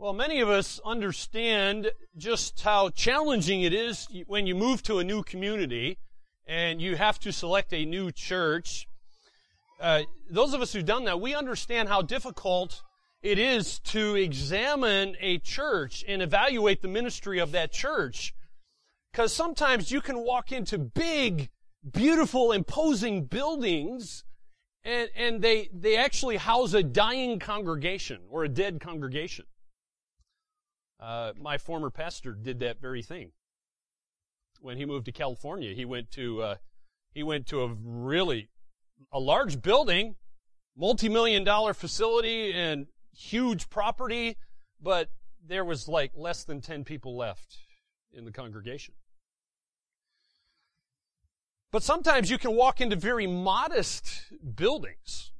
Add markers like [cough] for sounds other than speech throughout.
Well, many of us understand just how challenging it is when you move to a new community and you have to select a new church. Uh, those of us who've done that, we understand how difficult it is to examine a church and evaluate the ministry of that church. Because sometimes you can walk into big, beautiful, imposing buildings and, and they, they actually house a dying congregation or a dead congregation. Uh, my former pastor did that very thing. When he moved to California, he went to uh, he went to a really a large building, multi-million dollar facility, and huge property, but there was like less than ten people left in the congregation. But sometimes you can walk into very modest buildings.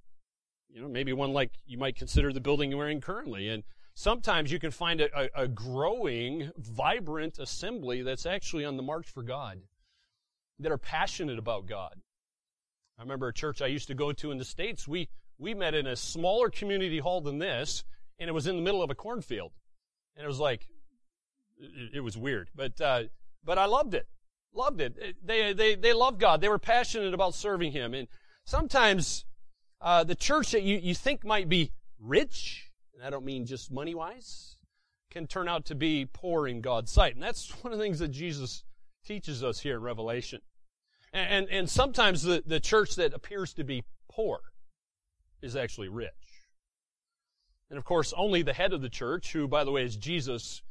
You know, maybe one like you might consider the building you're in currently, and Sometimes you can find a, a, a growing, vibrant assembly that's actually on the march for God, that are passionate about God. I remember a church I used to go to in the States. We, we met in a smaller community hall than this, and it was in the middle of a cornfield. And it was like, it, it was weird. But, uh, but I loved it. Loved it. They, they, they loved God. They were passionate about serving Him. And sometimes, uh, the church that you, you think might be rich, and I don't mean just money wise, can turn out to be poor in God's sight. And that's one of the things that Jesus teaches us here in Revelation. And, and, and sometimes the, the church that appears to be poor is actually rich. And of course, only the head of the church, who, by the way, is Jesus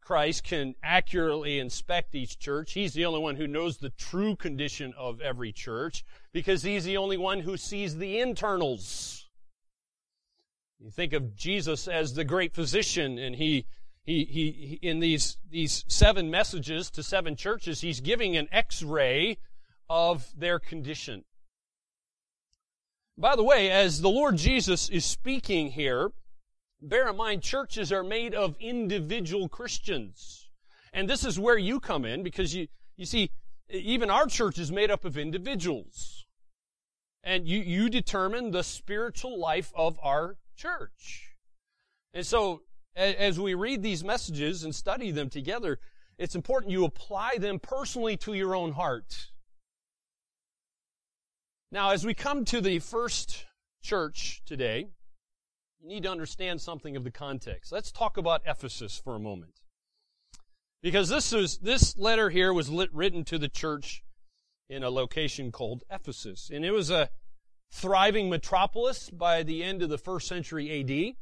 Christ, can accurately inspect each church. He's the only one who knows the true condition of every church because he's the only one who sees the internals you think of Jesus as the great physician, and he, he, he, in these, these seven messages to seven churches, he's giving an x-ray of their condition. By the way, as the Lord Jesus is speaking here, bear in mind churches are made of individual Christians. And this is where you come in because you, you see, even our church is made up of individuals. And you, you determine the spiritual life of our church. And so, as we read these messages and study them together, it's important you apply them personally to your own heart. Now, as we come to the first church today, you need to understand something of the context. Let's talk about Ephesus for a moment. Because this is, this letter here was lit, written to the church in a location called Ephesus. And it was a, thriving metropolis by the end of the first century AD.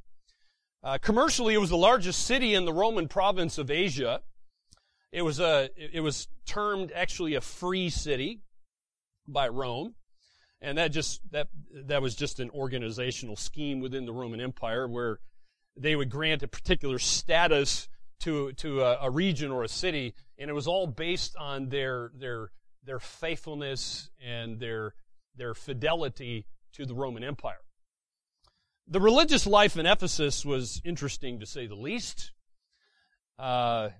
Uh, commercially, it was the largest city in the Roman province of Asia. It was a, it was termed actually a free city by Rome. And that just, that, that was just an organizational scheme within the Roman Empire where they would grant a particular status to, to a, a region or a city. And it was all based on their, their, their faithfulness and their their fidelity to the Roman Empire. The religious life in Ephesus was interesting to say the least. Uh,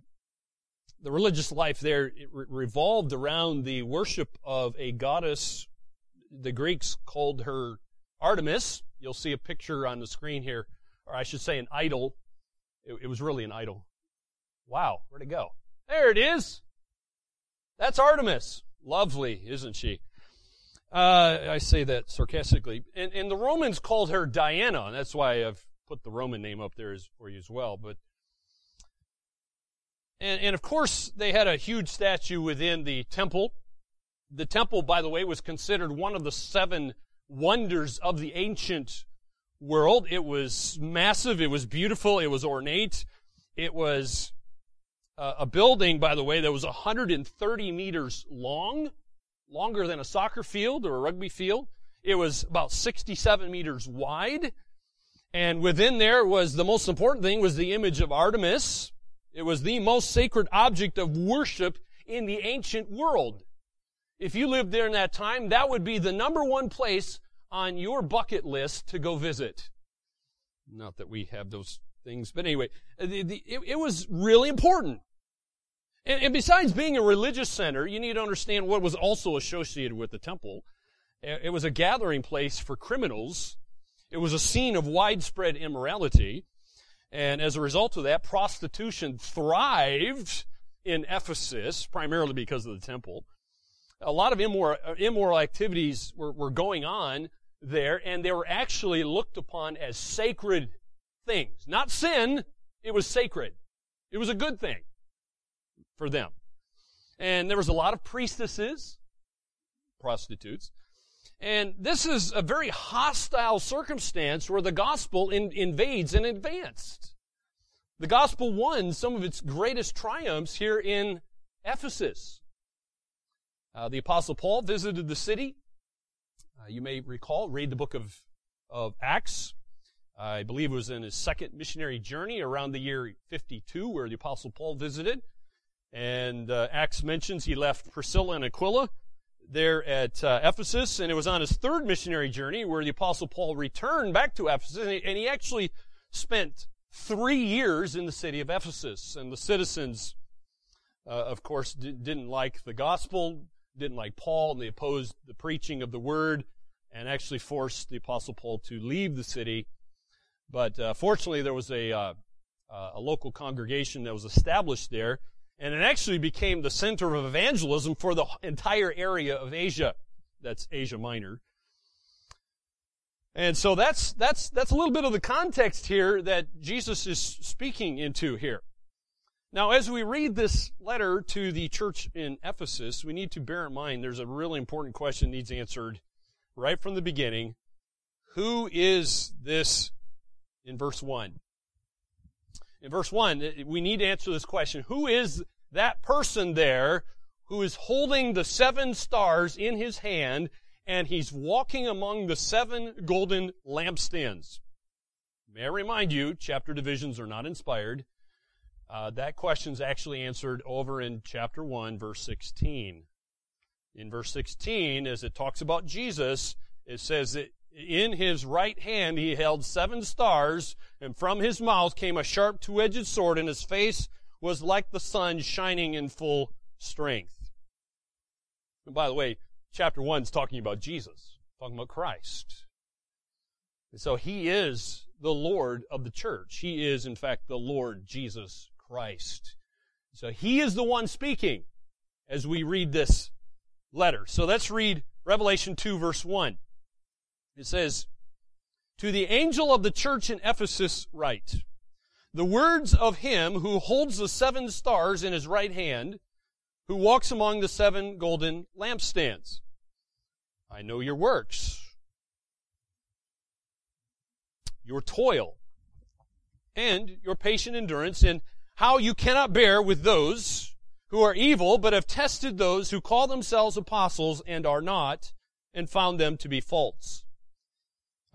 the religious life there re- revolved around the worship of a goddess. The Greeks called her Artemis. You'll see a picture on the screen here, or I should say an idol. It, it was really an idol. Wow, where'd it go? There it is. That's Artemis. Lovely, isn't she? Uh, I say that sarcastically. And, and, the Romans called her Diana, and that's why I've put the Roman name up there as, for you as well. But and, and of course, they had a huge statue within the temple. The temple, by the way, was considered one of the seven wonders of the ancient world. It was massive. It was beautiful. It was ornate. It was uh, a building, by the way, that was 130 meters long longer than a soccer field or a rugby field. It was about 67 meters wide. And within there was the most important thing was the image of Artemis. It was the most sacred object of worship in the ancient world. If you lived there in that time, that would be the number one place on your bucket list to go visit. Not that we have those things, but anyway, the, the, it, it was really important. And, and besides being a religious center, you need to understand what was also associated with the temple. It was a gathering place for criminals. It was a scene of widespread immorality. And as a result of that, prostitution thrived in Ephesus, primarily because of the temple. A lot of immoral, immoral activities were, were going on there, and they were actually looked upon as sacred things. Not sin, it was sacred. It was a good thing for them. And there was a lot of priestesses, prostitutes. And this is a very hostile circumstance where the gospel in, invades and advanced. The gospel won some of its greatest triumphs here in Ephesus. Uh, the apostle Paul visited the city. Uh, you may recall, read the book of, of Acts. I believe it was in his second missionary journey around the year 52 where the apostle Paul visited. And uh, Acts mentions he left Priscilla and Aquila there at uh, Ephesus, and it was on his third missionary journey where the Apostle Paul returned back to Ephesus, and he, and he actually spent three years in the city of Ephesus. And the citizens, uh, of course, d- didn't like the gospel, didn't like Paul, and they opposed the preaching of the word, and actually forced the Apostle Paul to leave the city. But uh, fortunately, there was a, uh, uh, a local congregation that was established there and it actually became the center of evangelism for the entire area of Asia. That's Asia Minor. And so that's, that's, that's a little bit of the context here that Jesus is speaking into here. Now, as we read this letter to the church in Ephesus, we need to bear in mind there's a really important question needs answered right from the beginning. Who is this in verse 1? In verse 1, we need to answer this question. Who is that person there who is holding the seven stars in his hand and he's walking among the seven golden lampstands? May I remind you, chapter divisions are not inspired. Uh, that question is actually answered over in chapter 1, verse 16. In verse 16, as it talks about Jesus, it says that in his right hand he held seven stars, and from his mouth came a sharp two-edged sword, and his face was like the sun shining in full strength. And by the way, chapter 1 is talking about Jesus, talking about Christ. And so he is the Lord of the church. He is, in fact, the Lord Jesus Christ. So he is the one speaking as we read this letter. So let's read Revelation 2 verse 1. It says, To the angel of the church in Ephesus write, The words of him who holds the seven stars in his right hand, who walks among the seven golden lampstands. I know your works, your toil, and your patient endurance, and how you cannot bear with those who are evil, but have tested those who call themselves apostles and are not, and found them to be false.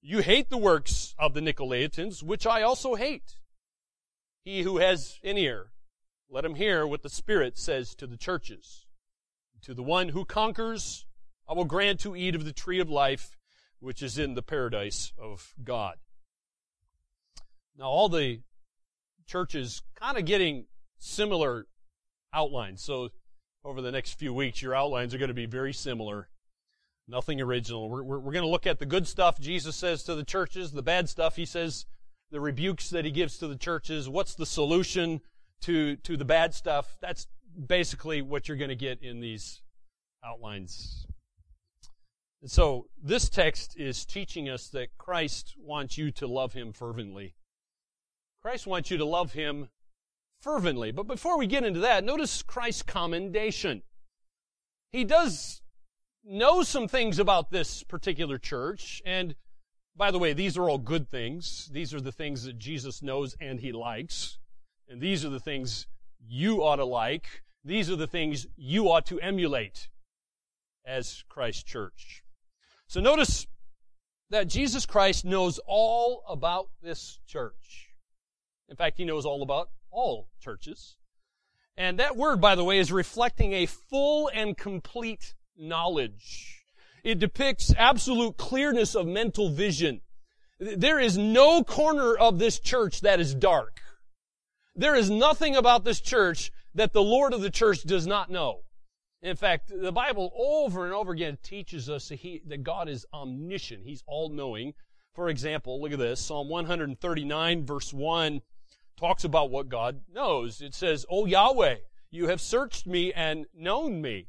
you hate the works of the Nicolaitans, which I also hate. He who has an ear, let him hear what the Spirit says to the churches. To the one who conquers, I will grant to eat of the tree of life, which is in the paradise of God. Now, all the churches kind of getting similar outlines. So, over the next few weeks, your outlines are going to be very similar. Nothing original. We're, we're, we're going to look at the good stuff Jesus says to the churches, the bad stuff he says, the rebukes that he gives to the churches. What's the solution to, to the bad stuff? That's basically what you're going to get in these outlines. And so this text is teaching us that Christ wants you to love him fervently. Christ wants you to love him fervently. But before we get into that, notice Christ's commendation. He does know some things about this particular church. And by the way, these are all good things. These are the things that Jesus knows and he likes. And these are the things you ought to like. These are the things you ought to emulate as Christ church. So notice that Jesus Christ knows all about this church. In fact, he knows all about all churches. And that word, by the way, is reflecting a full and complete knowledge. It depicts absolute clearness of mental vision. There is no corner of this church that is dark. There is nothing about this church that the Lord of the church does not know. In fact, the Bible over and over again teaches us that, he, that God is omniscient. He's all knowing. For example, look at this. Psalm 139 verse 1 talks about what God knows. It says, O Yahweh, you have searched me and known me.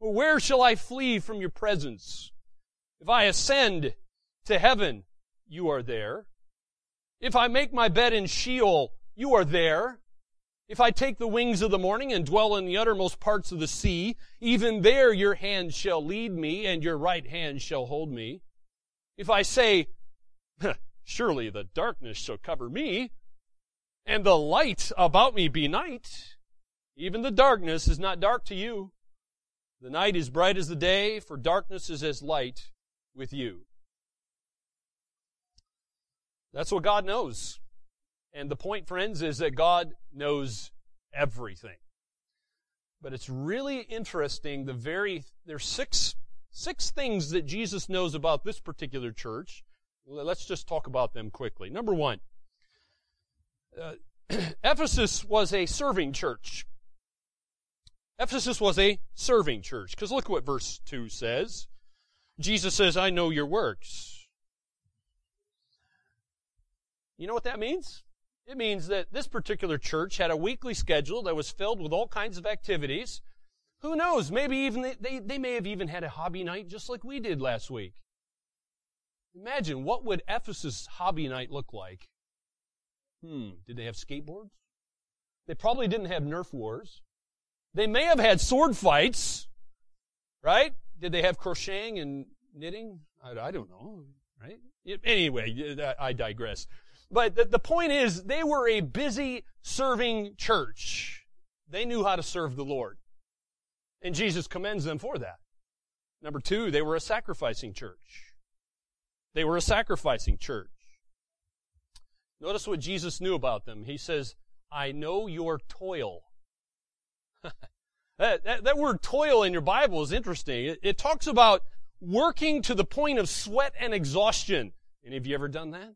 Or where shall I flee from your presence? If I ascend to heaven, you are there. If I make my bed in Sheol, you are there. If I take the wings of the morning and dwell in the uttermost parts of the sea, even there your hand shall lead me and your right hand shall hold me. If I say, Surely the darkness shall cover me, and the light about me be night. Even the darkness is not dark to you. The night is bright as the day, for darkness is as light with you. That's what God knows. And the point, friends, is that God knows everything. But it's really interesting, the very, there's six, six things that Jesus knows about this particular church Let's just talk about them quickly. Number one, uh, [clears throat] Ephesus was a serving church. Ephesus was a serving church. Because look what verse 2 says. Jesus says, I know your works. You know what that means? It means that this particular church had a weekly schedule that was filled with all kinds of activities. Who knows? Maybe even they, they, they may have even had a hobby night just like we did last week. Imagine what would Ephesus hobby night look like? Hmm, did they have skateboards? They probably didn't have Nerf wars. They may have had sword fights, right? Did they have crocheting and knitting? I, I don't know, right? Anyway, I digress. But the, the point is, they were a busy serving church. They knew how to serve the Lord. And Jesus commends them for that. Number two, they were a sacrificing church. They were a sacrificing church. Notice what Jesus knew about them. He says, I know your toil. [laughs] that, that, that, word toil in your Bible is interesting. It, it talks about working to the point of sweat and exhaustion. Any of you ever done that?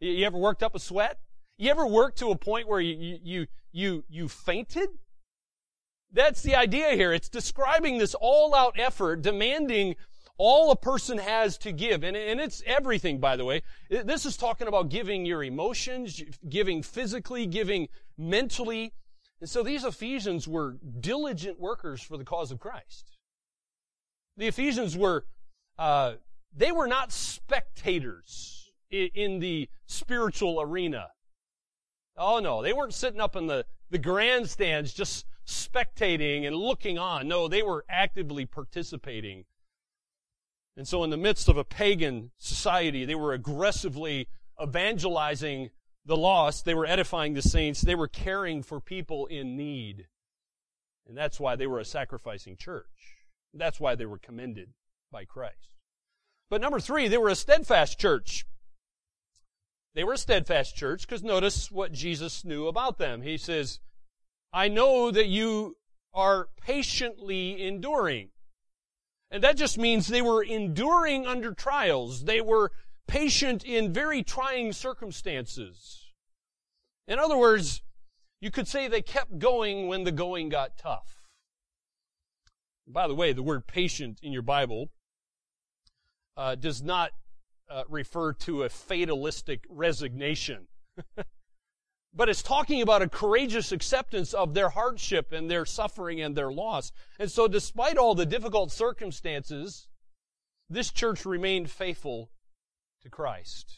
You, you ever worked up a sweat? You ever worked to a point where you, you, you, you fainted? That's the idea here. It's describing this all-out effort demanding all a person has to give, and, and it's everything, by the way. This is talking about giving your emotions, giving physically, giving mentally. And so these Ephesians were diligent workers for the cause of Christ. The Ephesians were, uh, they were not spectators in, in the spiritual arena. Oh no, they weren't sitting up in the, the grandstands just spectating and looking on. No, they were actively participating and so in the midst of a pagan society, they were aggressively evangelizing the lost. They were edifying the saints. They were caring for people in need. And that's why they were a sacrificing church. That's why they were commended by Christ. But number three, they were a steadfast church. They were a steadfast church because notice what Jesus knew about them. He says, I know that you are patiently enduring. And that just means they were enduring under trials. They were patient in very trying circumstances. In other words, you could say they kept going when the going got tough. By the way, the word patient in your Bible uh, does not uh, refer to a fatalistic resignation. [laughs] but it's talking about a courageous acceptance of their hardship and their suffering and their loss. And so despite all the difficult circumstances, this church remained faithful to Christ.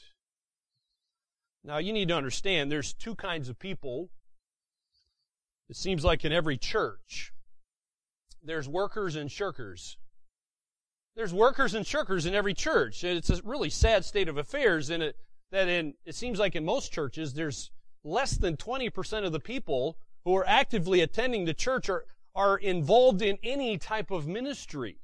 Now, you need to understand there's two kinds of people. It seems like in every church, there's workers and shirkers. There's workers and shirkers in every church. It's a really sad state of affairs in it that in it seems like in most churches there's less than 20% of the people who are actively attending the church are, are involved in any type of ministry.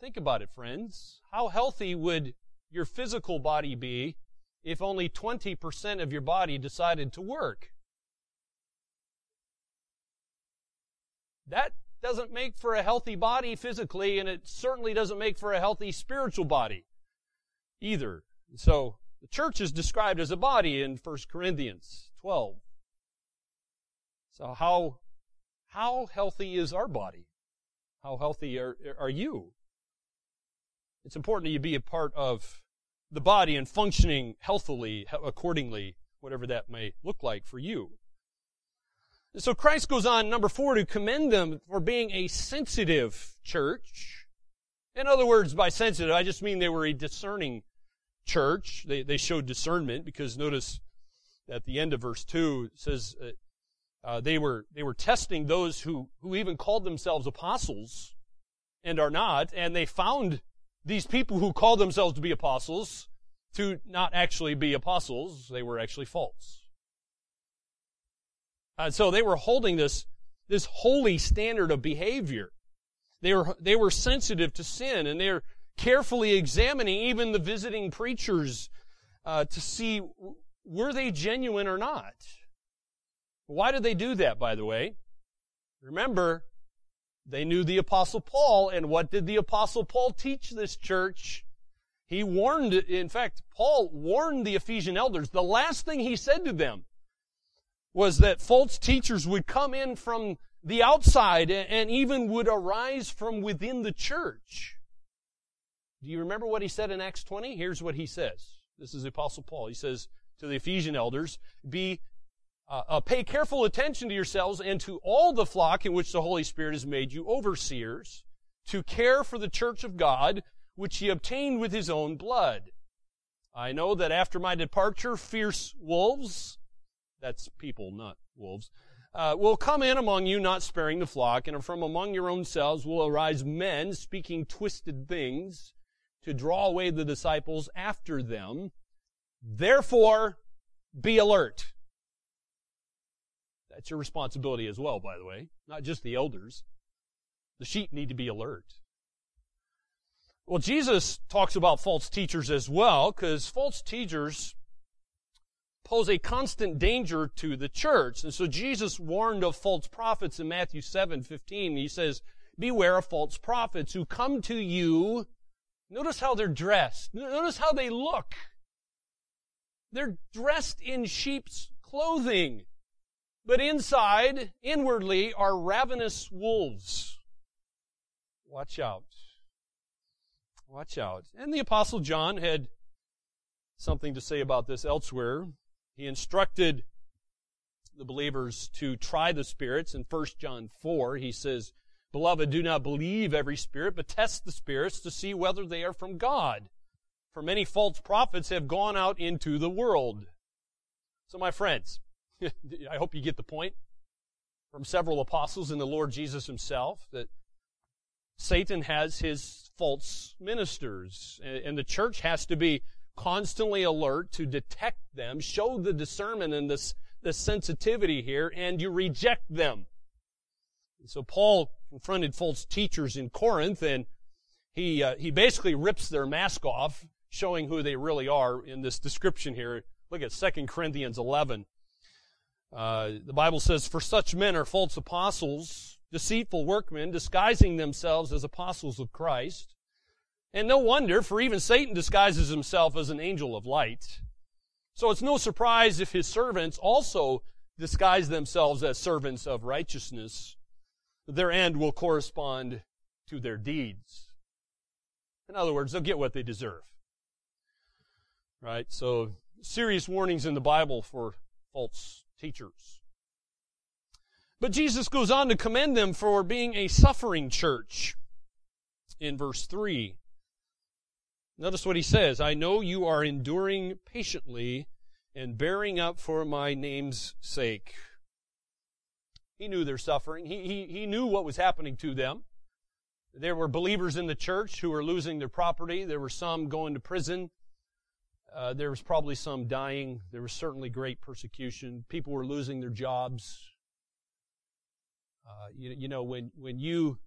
Think about it, friends. How healthy would your physical body be if only 20% of your body decided to work? That doesn't make for a healthy body physically, and it certainly doesn't make for a healthy spiritual body either. So, the church is described as a body in 1 Corinthians 12. So, how, how healthy is our body? How healthy are, are you? It's important that you be a part of the body and functioning healthily accordingly, whatever that may look like for you. So Christ goes on, number four, to commend them for being a sensitive church. In other words, by sensitive, I just mean they were a discerning church. They, they showed discernment because notice at the end of verse 2 it says uh, uh, they, were, they were testing those who, who even called themselves apostles and are not, and they found these people who call themselves to be apostles to not actually be apostles. They were actually false. Uh, so they were holding this, this holy standard of behavior. They were, they were sensitive to sin and they're carefully examining even the visiting preachers uh, to see were they genuine or not. Why did they do that, by the way? Remember, they knew the apostle Paul, and what did the apostle Paul teach this church? He warned, in fact, Paul warned the Ephesian elders. The last thing he said to them was that false teachers would come in from the outside and even would arise from within the church. Do you remember what he said in Acts 20? Here's what he says. This is the Apostle Paul. He says to the Ephesian elders, be, uh, uh, pay careful attention to yourselves and to all the flock in which the Holy Spirit has made you overseers to care for the church of God, which he obtained with his own blood. I know that after my departure, fierce wolves, that's people, not wolves, uh, will come in among you, not sparing the flock, and from among your own selves will arise men speaking twisted things to draw away the disciples after them. Therefore, be alert. That's your responsibility as well, by the way, not just the elders. The sheep need to be alert. Well, Jesus talks about false teachers as well, because false teachers pose a constant danger to the church. And so Jesus warned of false prophets in Matthew 7, 15. He says, beware of false prophets who come to you. Notice how they're dressed. Notice how they look. They're dressed in sheep's clothing, but inside, inwardly, are ravenous wolves. Watch out. Watch out. And the apostle John had something to say about this elsewhere. He instructed the believers to try the spirits. In 1 John 4, he says, Beloved, do not believe every spirit, but test the spirits to see whether they are from God. For many false prophets have gone out into the world. So, my friends, [laughs] I hope you get the point from several apostles and the Lord Jesus himself that Satan has his false ministers, and the church has to be constantly alert to detect them, show the discernment and this, the sensitivity here, and you reject them. so Paul confronted false teachers in Corinth, and he uh, he basically rips their mask off, showing who they really are in this description here. Look at 2 Corinthians 11. Uh, the Bible says, "For such men are false apostles, deceitful workmen, disguising themselves as apostles of Christ." And no wonder, for even Satan disguises himself as an angel of light. So it's no surprise if his servants also disguise themselves as servants of righteousness. Their end will correspond to their deeds. In other words, they'll get what they deserve. Right? So, serious warnings in the Bible for false teachers. But Jesus goes on to commend them for being a suffering church in verse 3. Notice what he says I know you are enduring patiently and bearing up for my name's sake. He knew their suffering. He, he, he knew what was happening to them. There were believers in the church who were losing their property. There were some going to prison. Uh, there was probably some dying. There was certainly great persecution. People were losing their jobs. Uh, you, you know, when, when you,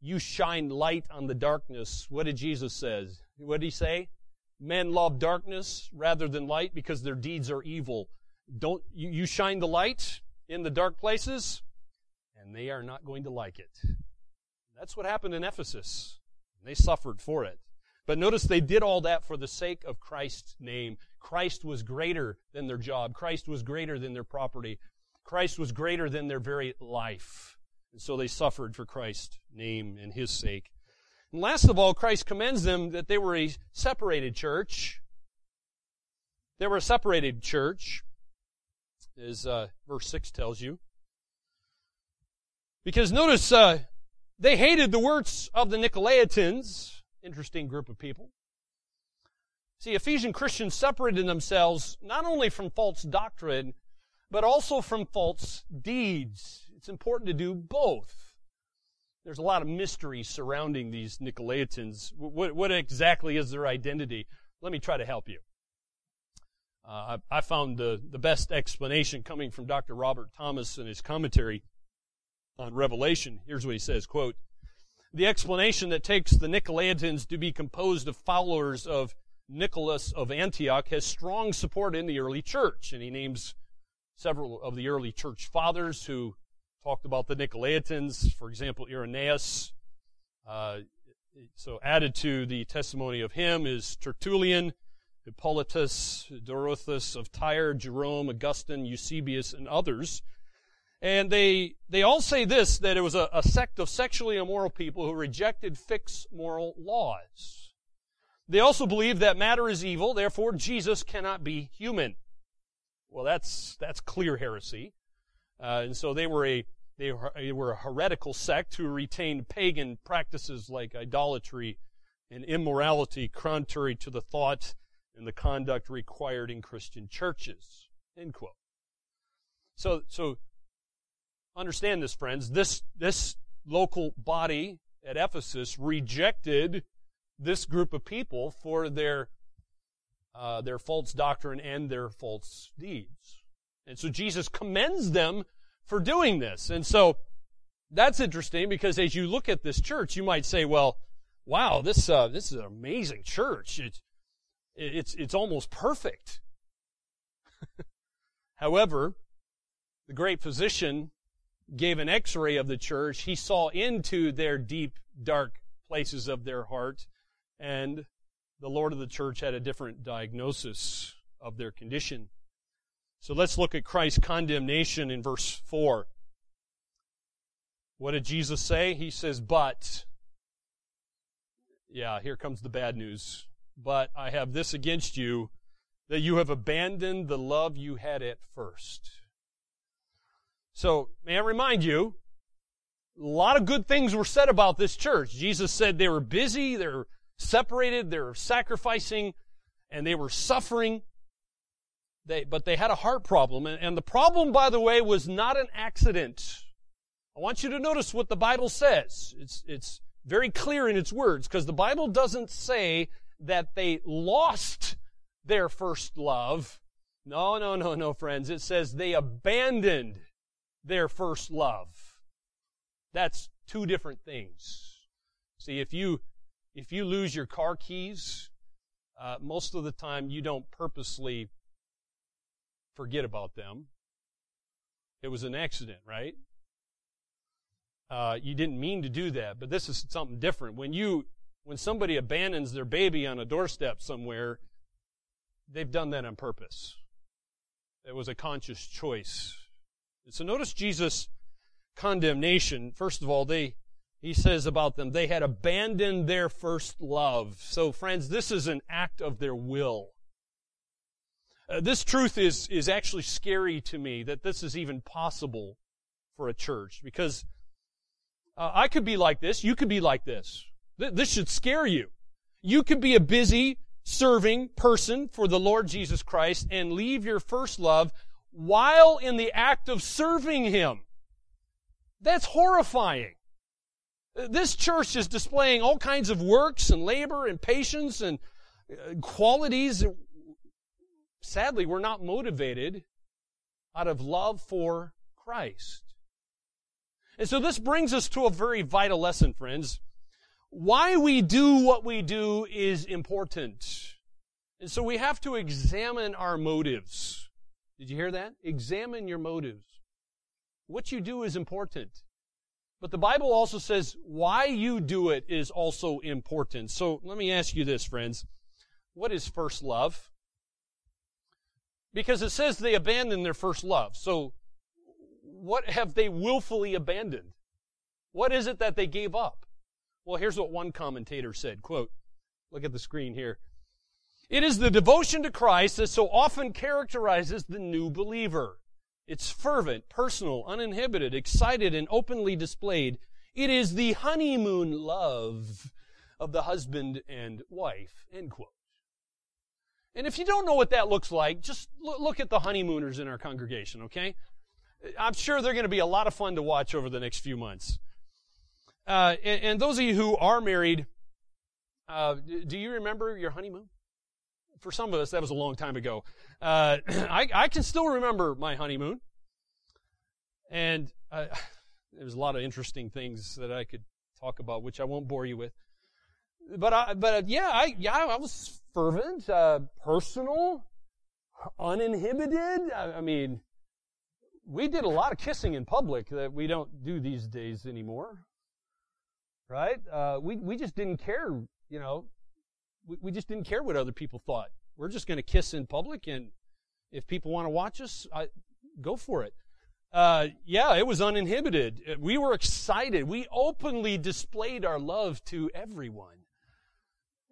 you shine light on the darkness, what did Jesus says? What did he say? Men love darkness rather than light because their deeds are evil. Don't, you, you shine the light in the dark places and they are not going to like it. That's what happened in Ephesus. They suffered for it. But notice they did all that for the sake of Christ's name. Christ was greater than their job. Christ was greater than their property. Christ was greater than their very life. And so they suffered for Christ's name and his sake. And last of all, Christ commends them that they were a separated church. They were a separated church, as uh, verse 6 tells you. Because notice, uh, they hated the works of the Nicolaitans. Interesting group of people. See, Ephesian Christians separated themselves not only from false doctrine, but also from false deeds. It's important to do both. There's a lot of mystery surrounding these Nicolaitans. What, what exactly is their identity? Let me try to help you. Uh, I, I, found the, the best explanation coming from Dr. Robert Thomas in his commentary on Revelation. Here's what he says, quote, the explanation that takes the Nicolaitans to be composed of followers of Nicholas of Antioch has strong support in the early church. And he names several of the early church fathers who talked about the Nicolaitans, for example, Irenaeus. Uh, so added to the testimony of him is Tertullian, Hippolytus, Dorotheus of Tyre, Jerome, Augustine, Eusebius, and others. And they, they all say this, that it was a, a sect of sexually immoral people who rejected fixed moral laws. They also believe that matter is evil, therefore Jesus cannot be human. Well, that's, that's clear heresy. Uh, and so they were a, they were, a heretical sect who retained pagan practices like idolatry and immorality contrary to the thought and the conduct required in Christian churches. End quote. So, so understand this, friends. This, this local body at Ephesus rejected this group of people for their, uh, their false doctrine and their false deeds. And so Jesus commends them for doing this. And so that's interesting because as you look at this church, you might say, well, wow, this, uh, this is an amazing church. It's, it's, it's almost perfect. [laughs] However, the great physician gave an x-ray of the church, he saw into their deep, dark places of their heart, and the Lord of the church had a different diagnosis of their condition. So let's look at Christ's condemnation in verse 4. What did Jesus say? He says, But, yeah, here comes the bad news. But I have this against you, that you have abandoned the love you had at first. So, may I remind you, a lot of good things were said about this church. Jesus said they were busy, they were separated, they were sacrificing, and they were suffering. They, but they had a heart problem. And, and the problem, by the way, was not an accident. I want you to notice what the Bible says. It's, it's very clear in its words, because the Bible doesn't say that they lost their first love. No, no, no, no, friends. It says they abandoned their first love. That's two different things. See, if you, if you lose your car keys, uh, most of the time you don't purposely forget about them. It was an accident, right? Uh, you didn't mean to do that, but this is something different. When you, when somebody abandons their baby on a doorstep somewhere, they've done that on purpose. It was a conscious choice. So notice Jesus' condemnation. First of all, they, he says about them, they had abandoned their first love. So friends, this is an act of their will. Uh, this truth is, is actually scary to me that this is even possible for a church because uh, I could be like this. You could be like this. Th- this should scare you. You could be a busy, serving person for the Lord Jesus Christ and leave your first love while in the act of serving Him. That's horrifying. This church is displaying all kinds of works and labor and patience and uh, qualities. Sadly, we're not motivated out of love for Christ. And so this brings us to a very vital lesson, friends. Why we do what we do is important. And so we have to examine our motives. Did you hear that? Examine your motives. What you do is important. But the Bible also says why you do it is also important. So let me ask you this, friends. What is first love? Because it says they abandoned their first love. So what have they willfully abandoned? What is it that they gave up? Well, here's what one commentator said, quote, look at the screen here. It is the devotion to Christ that so often characterizes the new believer. It's fervent, personal, uninhibited, excited, and openly displayed. It is the honeymoon love of the husband and wife. End quote. And if you don't know what that looks like, just look at the honeymooners in our congregation, okay? I'm sure they're going to be a lot of fun to watch over the next few months. Uh, and, and, those of you who are married, uh, do you remember your honeymoon? For some of us, that was a long time ago. Uh, [clears throat] I, I, can still remember my honeymoon. And uh, [sighs] there's a lot of interesting things that I could talk about, which I won't bore you with. But I, but uh, yeah, I, yeah, I was fervent, uh, personal, uninhibited. I, I mean, we did a lot of kissing in public that we don't do these days anymore. Right? Uh, we, we just didn't care, you know, we, we just didn't care what other people thought. We're just going to kiss in public, and if people want to watch us, I, go for it. Uh, yeah, it was uninhibited. We were excited. We openly displayed our love to everyone.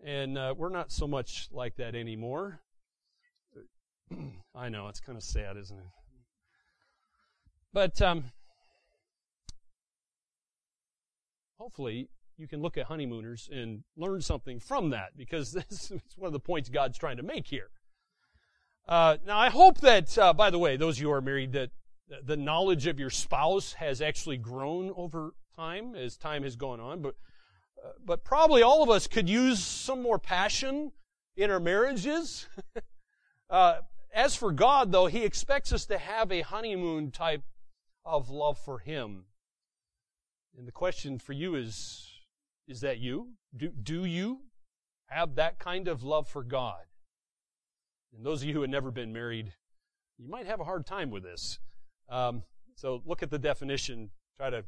And uh, we're not so much like that anymore. [clears throat] I know, it's kind of sad, isn't it? But um, hopefully you can look at honeymooners and learn something from that because [laughs] this is one of the points God's trying to make here. Uh, now, I hope that, uh, by the way, those of you who are married, that the knowledge of your spouse has actually grown over time as time has gone on. But, uh, but probably all of us could use some more passion in our marriages. [laughs] Uh, as for God, though, He expects us to have a honeymoon type of love for Him. And the question for you is, is that you? Do, do you have that kind of love for God? And those of you who have never been married, you might have a hard time with this. Um, so look at the definition, try to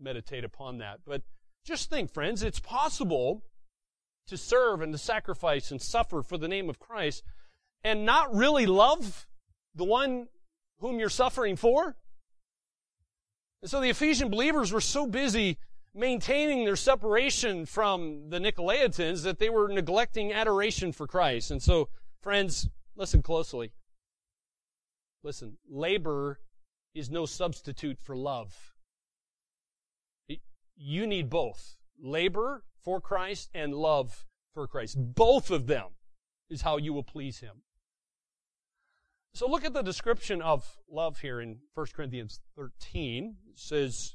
meditate upon that. But just think, friends, it's possible to serve and to sacrifice and suffer for the name of Christ and not really love the one whom you're suffering for. And so the Ephesian believers were so busy maintaining their separation from the Nicolaitans that they were neglecting adoration for Christ. And so, friends, listen closely. Listen, labor is no substitute for love. You need both. Labor for Christ and love for Christ. Both of them is how you will please Him. So look at the description of love here in 1 Corinthians 13. It says,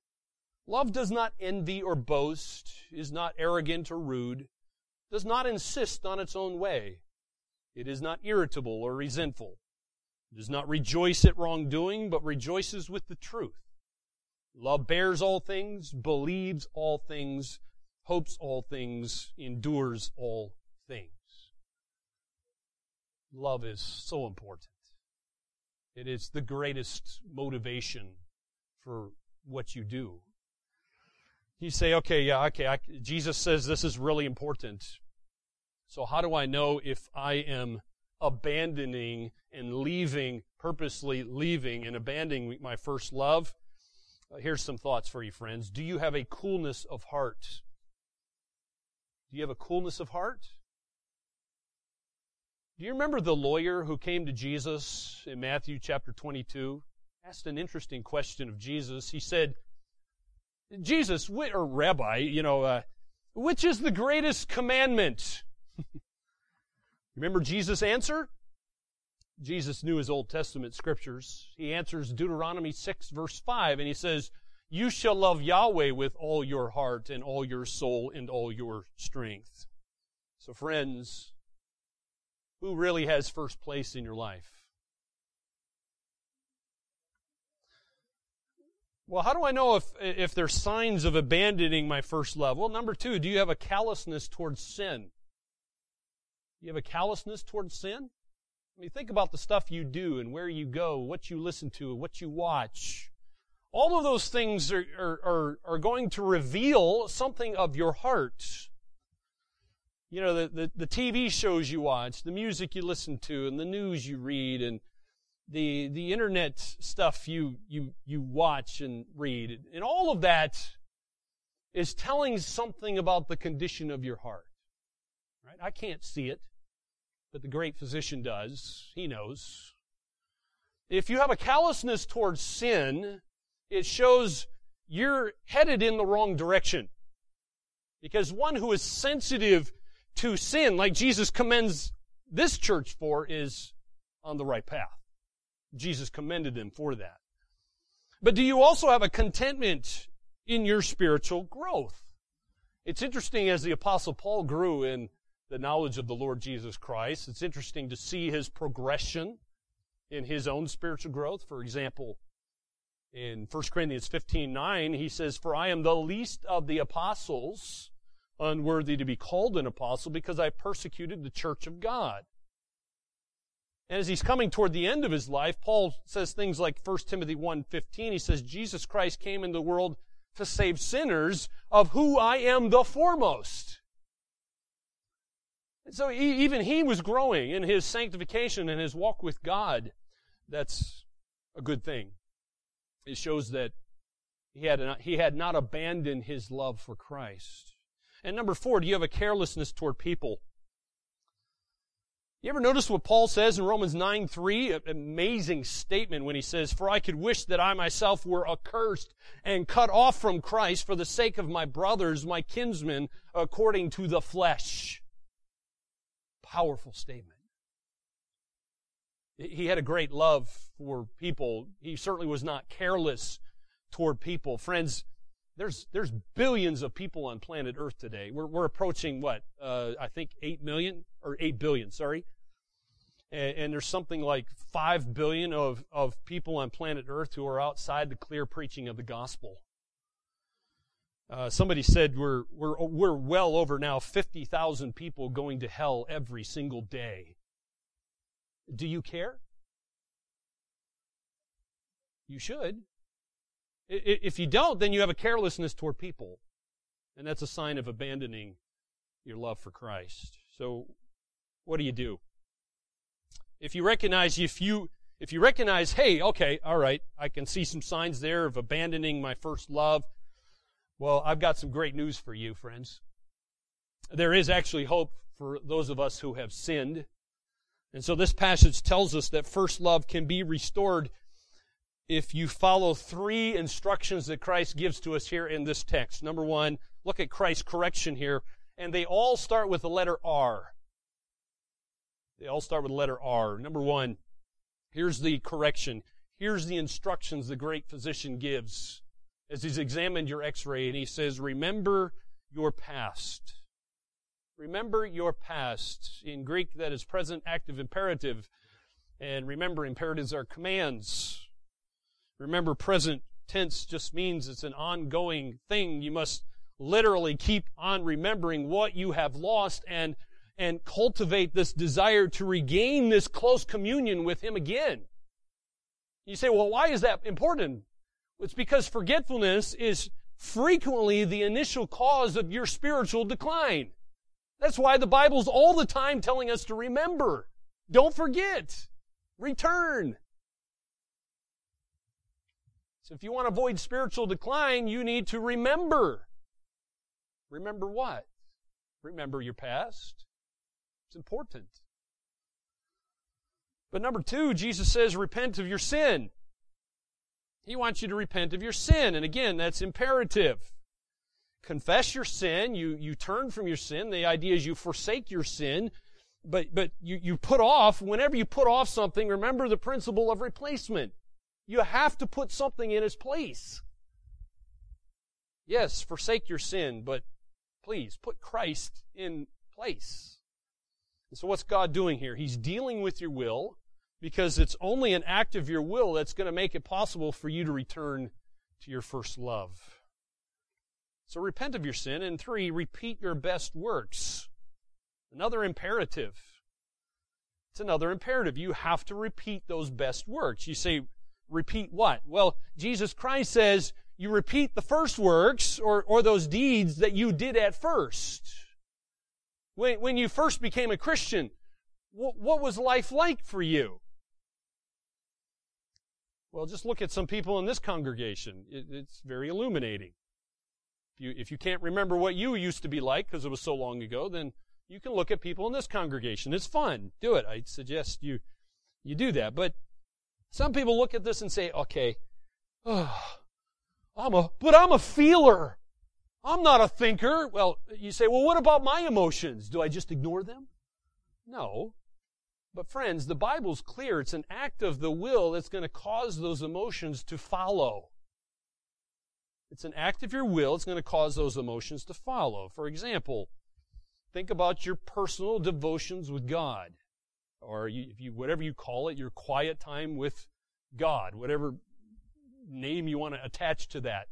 Love does not envy or boast, is not arrogant or rude, does not insist on its own way. It is not irritable or resentful. It does not rejoice at wrongdoing, but rejoices with the truth. Love bears all things, believes all things, hopes all things, endures all things. Love is so important. It is the greatest motivation for what you do. You say, okay, yeah, okay, I, Jesus says this is really important. So how do I know if I am abandoning and leaving, purposely leaving and abandoning my first love? Uh, here's some thoughts for you, friends. Do you have a coolness of heart? Do you have a coolness of heart? Do you remember the lawyer who came to Jesus in Matthew chapter 22? Asked an interesting question of Jesus. He said, Jesus, or Rabbi, you know, uh, which is the greatest commandment? [laughs] Remember Jesus' answer? Jesus knew his Old Testament scriptures. He answers Deuteronomy 6 verse 5 and he says, You shall love Yahweh with all your heart and all your soul and all your strength. So friends, who really has first place in your life? Well, how do I know if, if there's signs of abandoning my first love? Well, number two, do you have a callousness towards sin? Do you have a callousness towards sin? I mean, think about the stuff you do and where you go, what you listen to, what you watch. All of those things are, are, are, are going to reveal something of your heart. You know, the, the, the TV shows you watch, the music you listen to, and the news you read, and the the internet stuff you you you watch and read and all of that is telling something about the condition of your heart right? I can't see it but the great physician does. He knows. If you have a callousness towards sin it shows you're headed in the wrong direction. Because one who is sensitive to sin like jesus commends this church for is on the right path Jesus commended them for that. But do you also have a contentment in your spiritual growth? It's interesting as the apostle Paul grew in the knowledge of the Lord Jesus Christ. It's interesting to see his progression in his own spiritual growth. For example, in 1 Corinthians 15, 9, he says, For I am the least of the apostles, unworthy to be called an apostle, because I persecuted the church of God. And as he's coming toward the end of his life, Paul says things like 1 Timothy 1:15. He says, Jesus Christ came into the world to save sinners, of who I am the foremost. And so he, even he was growing in his sanctification and his walk with God. That's a good thing. It shows that he had, not, he had not abandoned his love for Christ. And number four, do you have a carelessness toward people? You ever notice what Paul says in Romans 9 3? An amazing statement when he says, For I could wish that I myself were accursed and cut off from Christ for the sake of my brothers, my kinsmen, according to the flesh. Powerful statement. He had a great love for people. He certainly was not careless toward people. Friends, there's, there's billions of people on planet Earth today. We're, we're approaching what? Uh, I think 8 million, or 8 billion, sorry. And, and, there's something like 5 billion of, of people on planet Earth who are outside the clear preaching of the gospel. Uh, somebody said we're, we're, we're well over now 50,000 people going to hell every single day. Do you care? You should. If you don't, then you have a carelessness toward people. And that's a sign of abandoning your love for Christ. So, what do you do? If you recognize, if you, if you recognize, hey, okay, all right, I can see some signs there of abandoning my first love. Well, I've got some great news for you, friends. There is actually hope for those of us who have sinned. And so this passage tells us that first love can be restored if you follow three instructions that Christ gives to us here in this text. Number one, look at Christ's correction here, and they all start with the letter R. They all start with the letter R. Number one, here's the correction. Here's the instructions the great physician gives as he's examined your x ray, and he says, Remember your past. Remember your past. In Greek, that is present active imperative. And remember, imperatives are commands. Remember, present tense just means it's an ongoing thing. You must literally keep on remembering what you have lost and, and cultivate this desire to regain this close communion with Him again. You say, well, why is that important? It's because forgetfulness is frequently the initial cause of your spiritual decline. That's why the Bible's all the time telling us to remember. Don't forget. Return. So if you want to avoid spiritual decline, you need to remember. Remember what? Remember your past. It's important. But number two, Jesus says, repent of your sin. He wants you to repent of your sin. And again, that's imperative. Confess your sin. You, you turn from your sin. The idea is you forsake your sin. But, but you, you put off, whenever you put off something, remember the principle of replacement. You have to put something in its place. Yes, forsake your sin, but please put Christ in place. And so what's God doing here? He's dealing with your will because it's only an act of your will that's going to make it possible for you to return to your first love. So repent of your sin. And three, repeat your best works. Another imperative. It's another imperative. You have to repeat those best works. You say, repeat what? Well, Jesus Christ says you repeat the first works or, or those deeds that you did at first. When, when you first became a Christian, what, what was life like for you? Well, just look at some people in this congregation. It, it's very illuminating. If you, if you can't remember what you used to be like because it was so long ago, then you can look at people in this congregation. It's fun. Do it. I suggest you, you do that. But some people look at this and say, okay, oh, I'm a, but I'm a feeler. I'm not a thinker. Well, you say, well, what about my emotions? Do I just ignore them? No. But friends, the Bible's clear. It's an act of the will that's going to cause those emotions to follow. It's an act of your will. It's going to cause those emotions to follow. For example, think about your personal devotions with God. Or you, if you, whatever you call it, your quiet time with God, whatever name you want to attach to that.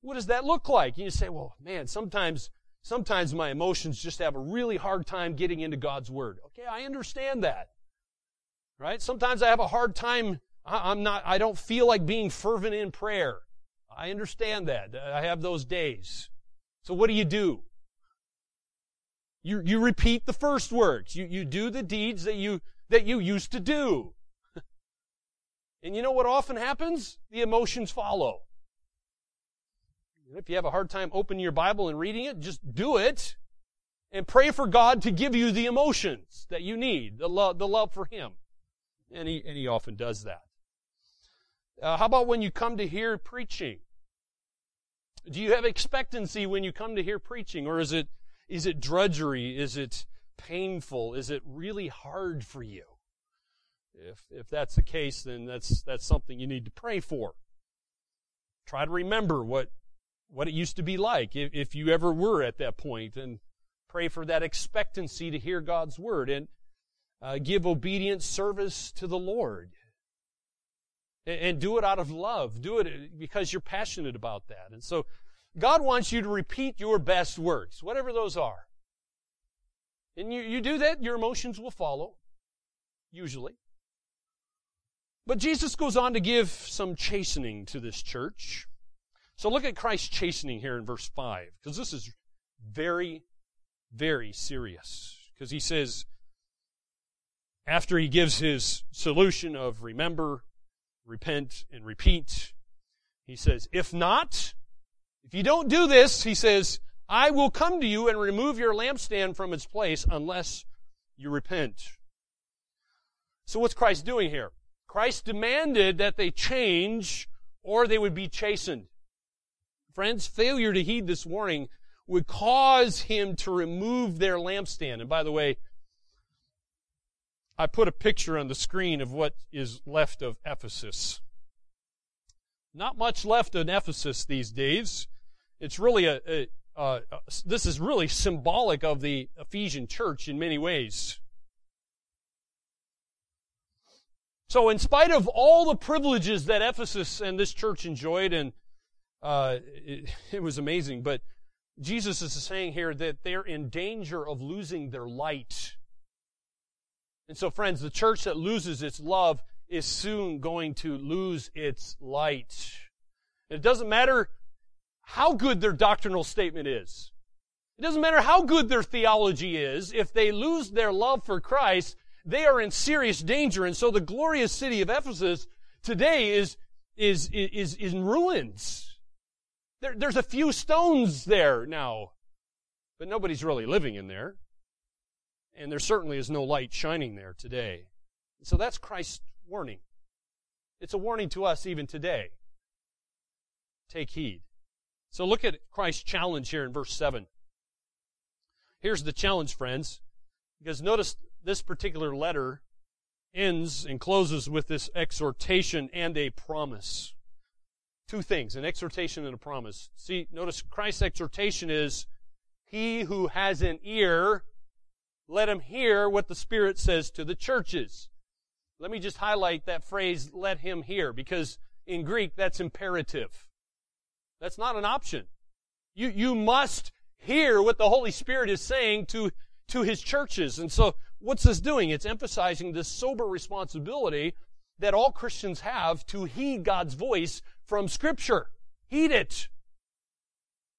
What does that look like? And you say, well, man, sometimes Sometimes my emotions just have a really hard time getting into God's Word. Okay, I understand that. Right? Sometimes I have a hard time, I'm not, I don't feel like being fervent in prayer. I understand that. I have those days. So what do you do? You, you repeat the first words. You, you do the deeds that you, that you used to do. [laughs] and you know what often happens? The emotions follow. If you have a hard time opening your Bible and reading it, just do it and pray for God to give you the emotions that you need, the love, the love for Him. And He, and he often does that. Uh, how about when you come to hear preaching? Do you have expectancy when you come to hear preaching, or is it is it drudgery? Is it painful? Is it really hard for you? If if that's the case, then that's that's something you need to pray for. Try to remember what what it used to be like if, if you ever were at that point and pray for that expectancy to hear God's word and uh, give obedient service to the Lord. And, and do it out of love. Do it because you're passionate about that. And so God wants you to repeat your best words, whatever those are. And you, you do that, your emotions will follow, usually. But Jesus goes on to give some chastening to this church. So look at Christ's chastening here in verse 5, because this is very, very serious. Because he says, after he gives his solution of remember, repent, and repeat, he says, if not, if you don't do this, he says, I will come to you and remove your lampstand from its place unless you repent. So what's Christ doing here? Christ demanded that they change or they would be chastened. Friends, failure to heed this warning would cause him to remove their lampstand. And by the way, I put a picture on the screen of what is left of Ephesus. Not much left in Ephesus these days. It's really a, a, this is really symbolic of the Ephesian church in many ways. So, in spite of all the privileges that Ephesus and this church enjoyed, and uh, it, it was amazing. But Jesus is saying here that they're in danger of losing their light. And so, friends, the church that loses its love is soon going to lose its light. It doesn't matter how good their doctrinal statement is. It doesn't matter how good their theology is. If they lose their love for Christ, they are in serious danger. And so the glorious city of Ephesus today is, is, is, is in ruins. There, there's a few stones there now, but nobody's really living in there. And there certainly is no light shining there today. So that's Christ's warning. It's a warning to us even today. Take heed. So look at Christ's challenge here in verse 7. Here's the challenge, friends. Because notice this particular letter ends and closes with this exhortation and a promise. Two things, an exhortation and a promise. See, notice Christ's exhortation is, He who has an ear, let him hear what the Spirit says to the churches. Let me just highlight that phrase, let him hear, because in Greek that's imperative. That's not an option. You, you must hear what the Holy Spirit is saying to, to His churches. And so, what's this doing? It's emphasizing this sober responsibility that all Christians have to heed God's voice from Scripture. Heed it.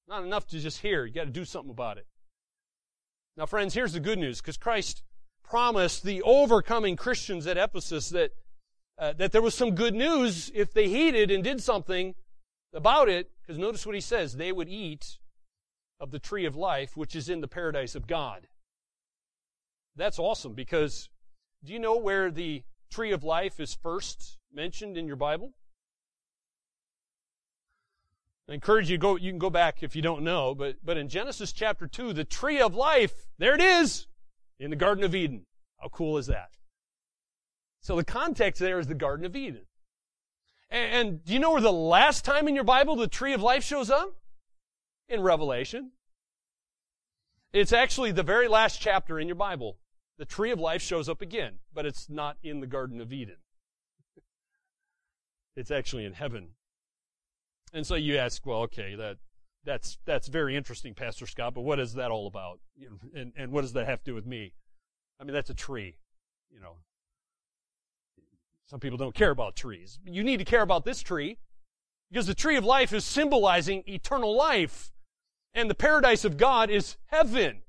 Not enough to just hear. You got to do something about it. Now, friends, here's the good news, because Christ promised the overcoming Christians at Ephesus that, uh, that there was some good news if they heeded and did something about it, because notice what he says they would eat of the tree of life, which is in the paradise of God. That's awesome because do you know where the tree of life is first mentioned in your Bible? I encourage you to go, you can go back if you don't know, but, but in Genesis chapter 2, the tree of life, there it is, in the Garden of Eden. How cool is that? So the context there is the Garden of Eden. And, and do you know where the last time in your Bible the tree of life shows up? In Revelation. It's actually the very last chapter in your Bible. The tree of life shows up again, but it's not in the Garden of Eden. [laughs] It's actually in heaven. And so you ask, well, okay, that that's that's very interesting, Pastor Scott, but what is that all about? You know, and and what does that have to do with me? I mean, that's a tree, you know. Some people don't care about trees. You need to care about this tree because the tree of life is symbolizing eternal life. And the paradise of God is heaven.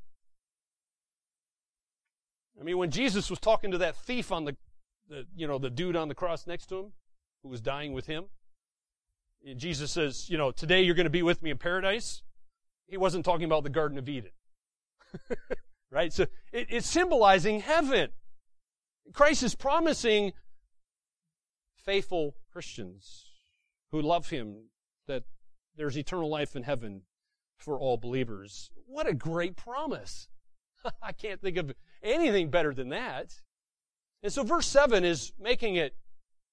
I mean, when Jesus was talking to that thief on the, the you know, the dude on the cross next to him who was dying with him, Jesus says, you know, today you're going to be with me in paradise. He wasn't talking about the Garden of Eden. [laughs] right? So it, it's symbolizing heaven. Christ is promising faithful Christians who love Him that there's eternal life in heaven for all believers. What a great promise. [laughs] I can't think of anything better than that. And so verse 7 is making it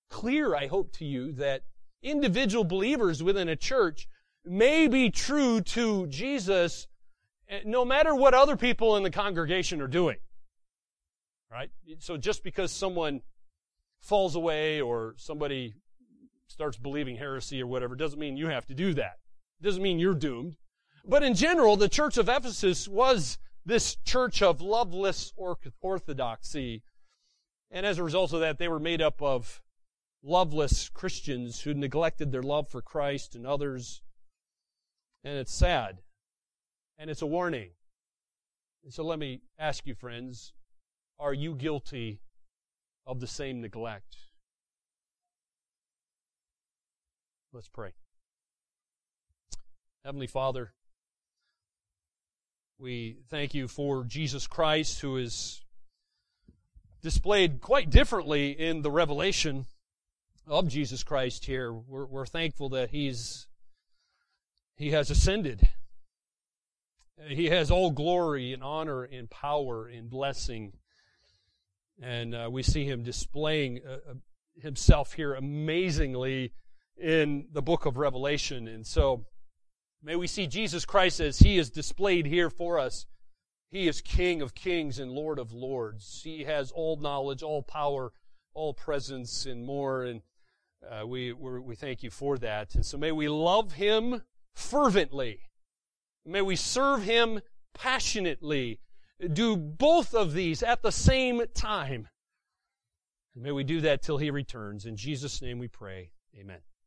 clear, I hope to you, that individual believers within a church may be true to Jesus eh, no matter what other people in the congregation are doing. Right? So just because someone falls away or somebody starts believing heresy or whatever doesn't mean you have to do that. Doesn't mean you're doomed. But in general, the church of Ephesus was this church of loveless orthodoxy. And as a result of that, they were made up of loveless Christians who neglected their love for Christ and others. And it's sad. And it's a warning. And so let me ask you, friends, are you guilty of the same neglect? Let's pray. Heavenly Father, we thank you for Jesus Christ, who is displayed quite differently in the revelation of Jesus Christ here. We're, we're thankful that He's He has ascended. He has all glory and honor and power and blessing. And uh, we see him displaying uh, uh, himself here amazingly in the book of Revelation. And so may we see Jesus Christ as he is displayed here for us. He is King of kings and Lord of lords. He has all knowledge, all power, all presence, and more. And uh, we, we thank you for that. And so may we love him fervently. May we serve him passionately do both of these at the same time. And may we do that till he returns. In Jesus' name we pray. Amen.